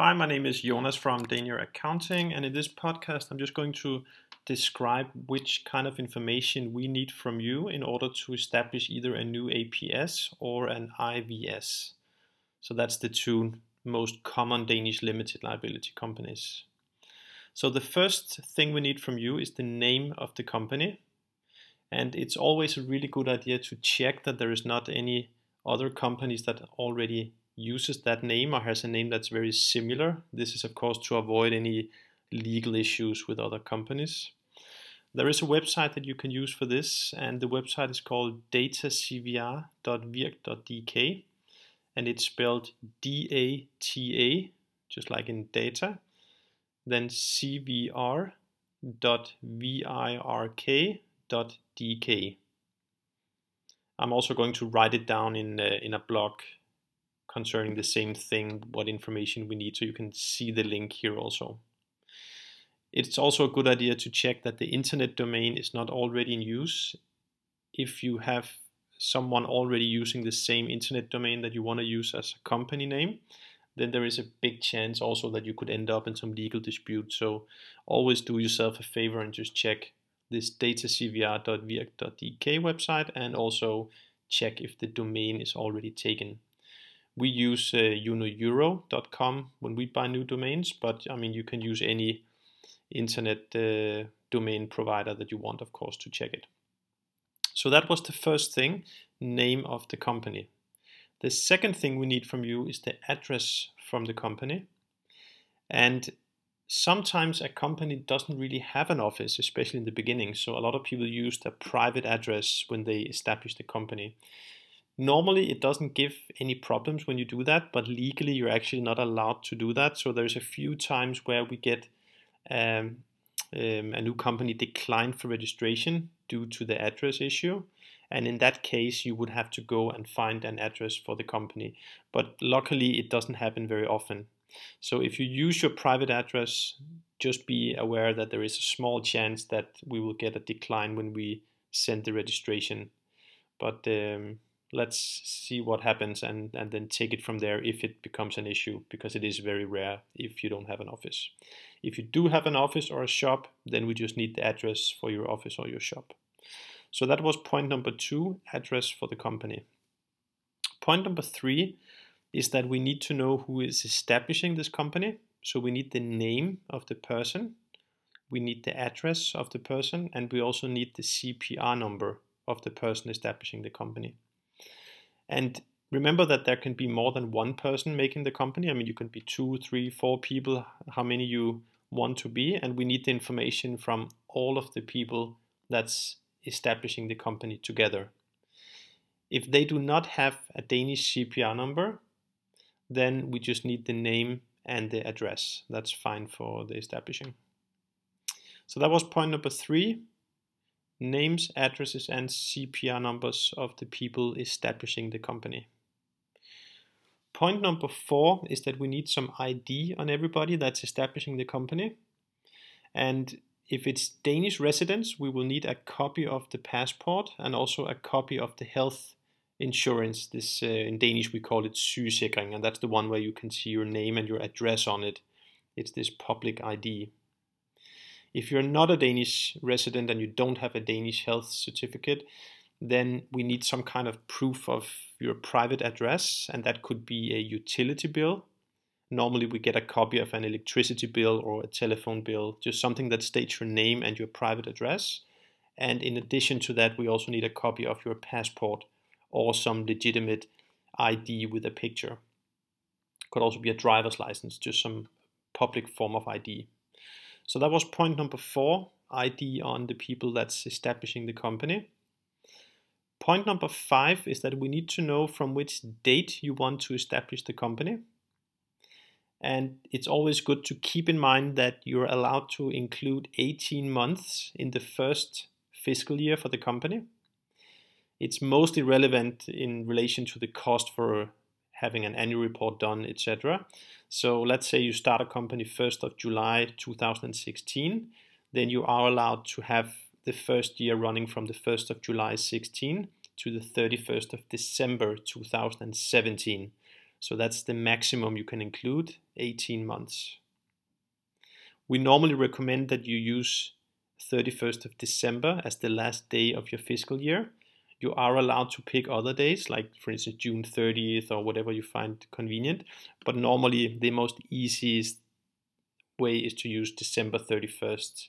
Hi, my name is Jonas from Danier Accounting, and in this podcast, I'm just going to describe which kind of information we need from you in order to establish either a new APS or an IVS. So that's the two most common Danish limited liability companies. So the first thing we need from you is the name of the company. And it's always a really good idea to check that there is not any other companies that already uses that name or has a name that's very similar. This is, of course, to avoid any legal issues with other companies. There is a website that you can use for this, and the website is called datacvr.virk.dk, and it's spelled D A T A, just like in data, then cvr.virk.dk. I'm also going to write it down in, uh, in a blog concerning the same thing, what information we need, so you can see the link here also. It's also a good idea to check that the internet domain is not already in use. If you have someone already using the same internet domain that you want to use as a company name, then there is a big chance also that you could end up in some legal dispute. So always do yourself a favor and just check this datacvr.virk.dk website and also check if the domain is already taken we use uh, unoeuro.com when we buy new domains, but I mean, you can use any internet uh, domain provider that you want, of course, to check it. So that was the first thing, name of the company. The second thing we need from you is the address from the company. And sometimes a company doesn't really have an office, especially in the beginning. So a lot of people use a private address when they establish the company. Normally, it doesn't give any problems when you do that, but legally, you're actually not allowed to do that. So there's a few times where we get um, um, a new company declined for registration due to the address issue. And in that case, you would have to go and find an address for the company. But luckily, it doesn't happen very often. So if you use your private address, just be aware that there is a small chance that we will get a decline when we send the registration. But um, let's see what happens and, and then take it from there if it becomes an issue because it is very rare if you don't have an office. If you do have an office or a shop, then we just need the address for your office or your shop. So that was point number two, address for the company. Point number three is that we need to know who is establishing this company. So we need the name of the person, we need the address of the person, and we also need the CPR number of the person establishing the company. And remember that there can be more than one person making the company. I mean, you can be two, three, four people, how many you want to be. And we need the information from all of the people that's establishing the company together. If they do not have a Danish CPR number, then we just need the name and the address. That's fine for the establishing. So that was point number three names, addresses, and CPR numbers of the people establishing the company. Point number four is that we need some ID on everybody that's establishing the company. And if it's Danish residents, we will need a copy of the passport and also a copy of the health insurance. This uh, in Danish we call it sygesikring, and that's the one where you can see your name and your address on it. It's this public ID. If you're not a Danish resident and you don't have a Danish health certificate, then we need some kind of proof of your private address, and that could be a utility bill. Normally, we get a copy of an electricity bill or a telephone bill, just something that states your name and your private address. And in addition to that, we also need a copy of your passport or some legitimate ID with a picture. Could also be a driver's license, just some public form of ID. So that was point number four, ID on the people that's establishing the company. Point number five is that we need to know from which date you want to establish the company. And it's always good to keep in mind that you're allowed to include 18 months in the first fiscal year for the company. It's mostly relevant in relation to the cost for having an annual report done, etc. So let's say you start a company 1st of July 2016, then you are allowed to have the first year running from the 1st of July 16 to the 31st of December 2017. So that's the maximum you can include, 18 months. We normally recommend that you use 31st of December as the last day of your fiscal year. You are allowed to pick other days, like for instance June 30th or whatever you find convenient. But normally the most easiest way is to use December 31st.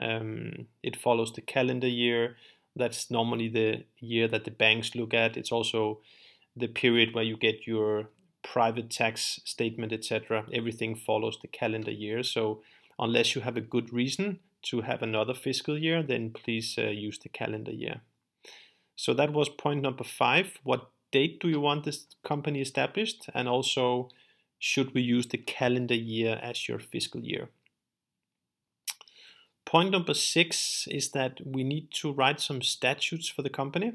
Um, it follows the calendar year. That's normally the year that the banks look at. It's also the period where you get your private tax statement, etc. Everything follows the calendar year. So unless you have a good reason to have another fiscal year, then please uh, use the calendar year. So that was point number five. What date do you want this company established? And also, should we use the calendar year as your fiscal year? Point number six is that we need to write some statutes for the company.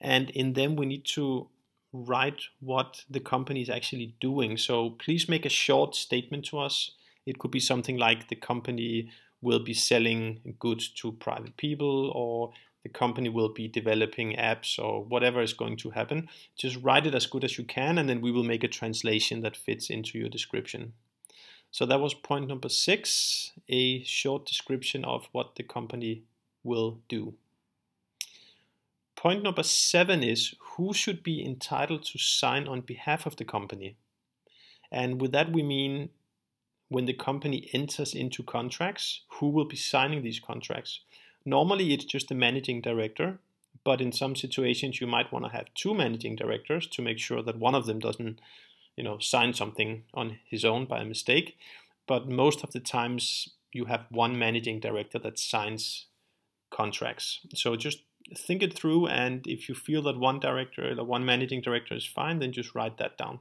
And in them, we need to write what the company is actually doing. So please make a short statement to us. It could be something like the company will be selling goods to private people or the company will be developing apps or whatever is going to happen. Just write it as good as you can and then we will make a translation that fits into your description. So that was point number six, a short description of what the company will do. Point number seven is who should be entitled to sign on behalf of the company. And with that, we mean when the company enters into contracts, who will be signing these contracts? Normally, it's just the managing director, but in some situations, you might want to have two managing directors to make sure that one of them doesn't, you know, sign something on his own by mistake. But most of the times, you have one managing director that signs contracts. So just think it through, and if you feel that one director, or one managing director is fine, then just write that down.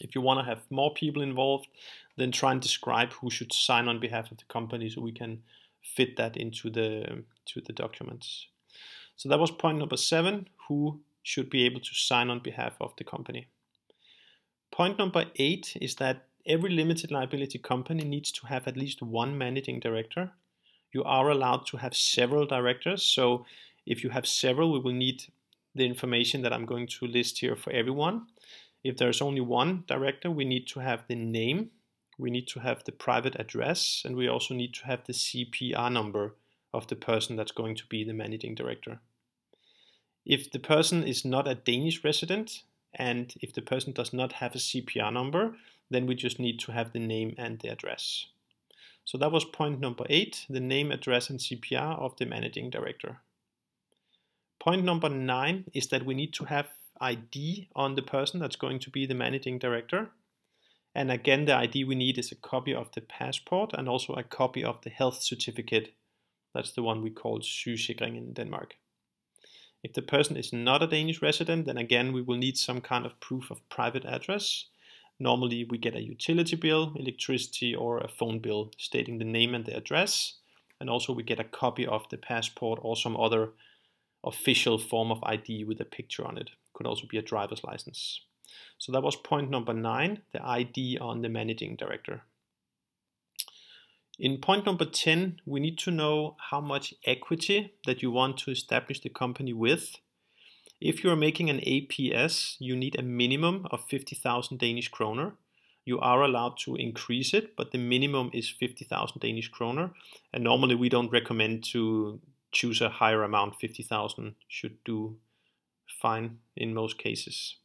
If you want to have more people involved, then try and describe who should sign on behalf of the company so we can fit that into the to the documents. So that was point number seven, who should be able to sign on behalf of the company. Point number eight is that every limited liability company needs to have at least one managing director. You are allowed to have several directors. So if you have several, we will need the information that I'm going to list here for everyone. If there's only one director, we need to have the name, we need to have the private address, and we also need to have the CPR number of the person that's going to be the managing director. If the person is not a Danish resident, and if the person does not have a CPR number, then we just need to have the name and the address. So that was point number eight, the name, address, and CPR of the managing director. Point number nine is that we need to have ID on the person that's going to be the managing director. And again, the ID we need is a copy of the passport and also a copy of the health certificate. That's the one we call sygesikring in Denmark. If the person is not a Danish resident, then again, we will need some kind of proof of private address. Normally, we get a utility bill, electricity, or a phone bill stating the name and the address. And also, we get a copy of the passport or some other official form of ID with a picture on it could also be a driver's license. So that was point number nine, the ID on the managing director. In point number 10, we need to know how much equity that you want to establish the company with. If you are making an APS, you need a minimum of 50,000 Danish kroner. You are allowed to increase it, but the minimum is 50,000 Danish kroner. And normally we don't recommend to choose a higher amount. 50,000 should do fine in most cases.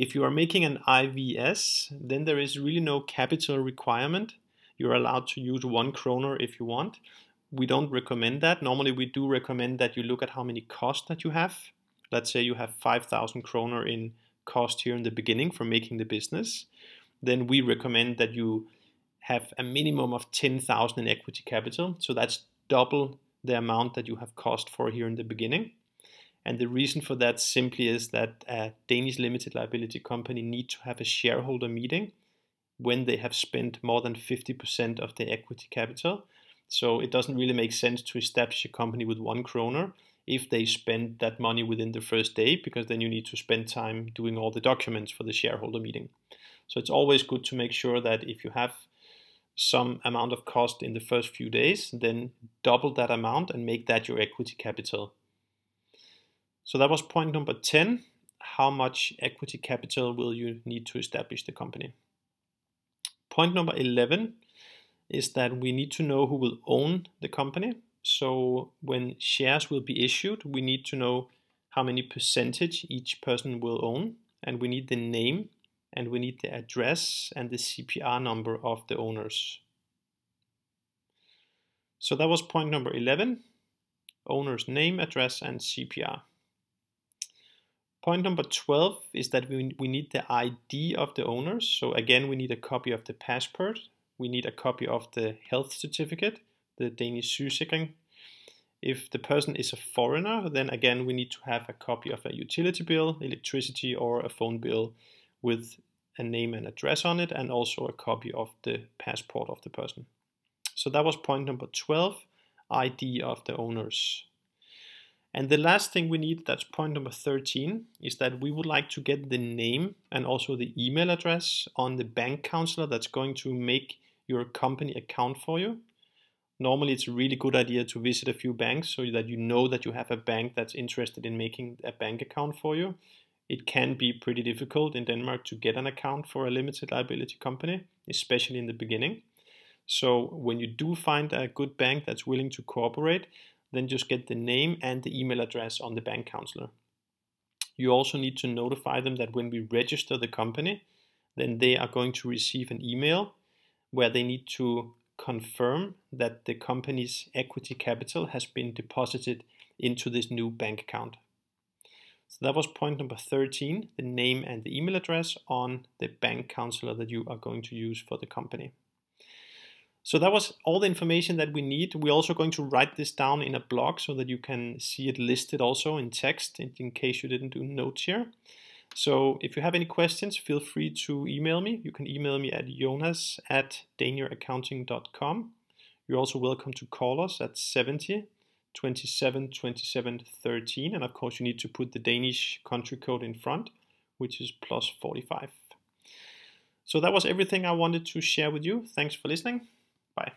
If you are making an IVS, then there is really no capital requirement. You're allowed to use one kroner if you want. We don't recommend that. Normally, we do recommend that you look at how many costs that you have. Let's say you have 5,000 kroner in cost here in the beginning for making the business. Then we recommend that you have a minimum of 10,000 in equity capital. So that's double the amount that you have cost for here in the beginning. And the reason for that simply is that a Danish limited liability company need to have a shareholder meeting when they have spent more than 50% of their equity capital. So it doesn't really make sense to establish a company with one kroner if they spend that money within the first day, because then you need to spend time doing all the documents for the shareholder meeting. So it's always good to make sure that if you have some amount of cost in the first few days, then double that amount and make that your equity capital so that was point number 10. how much equity capital will you need to establish the company. Point number 11 is that we need to know who will own the company. So when shares will be issued, we need to know how many percentage each person will own, and we need the name, and we need the address and the CPR number of the owners. So that was point number 11, owner's name, address, and CPR. Point number 12 is that we, we need the ID of the owners. So again, we need a copy of the passport. We need a copy of the health certificate, the Danish sygesikring. If the person is a foreigner, then again, we need to have a copy of a utility bill, electricity, or a phone bill with a name and address on it, and also a copy of the passport of the person. So that was point number 12, ID of the owners. And the last thing we need, that's point number 13, is that we would like to get the name and also the email address on the bank counselor that's going to make your company account for you. Normally, it's a really good idea to visit a few banks so that you know that you have a bank that's interested in making a bank account for you. It can be pretty difficult in Denmark to get an account for a limited liability company, especially in the beginning. So, when you do find a good bank that's willing to cooperate, then just get the name and the email address on the bank counselor. You also need to notify them that when we register the company, then they are going to receive an email where they need to confirm that the company's equity capital has been deposited into this new bank account. So that was point number 13, the name and the email address on the bank counselor that you are going to use for the company. So that was all the information that we need. We're also going to write this down in a blog so that you can see it listed also in text in, case you didn't do notes here. So if you have any questions, feel free to email me. You can email me at jonas at danieraccounting.com. You're also welcome to call us at 70 27 27 13. And of course, you need to put the Danish country code in front, which is plus 45. So that was everything I wanted to share with you. Thanks for listening. Bye.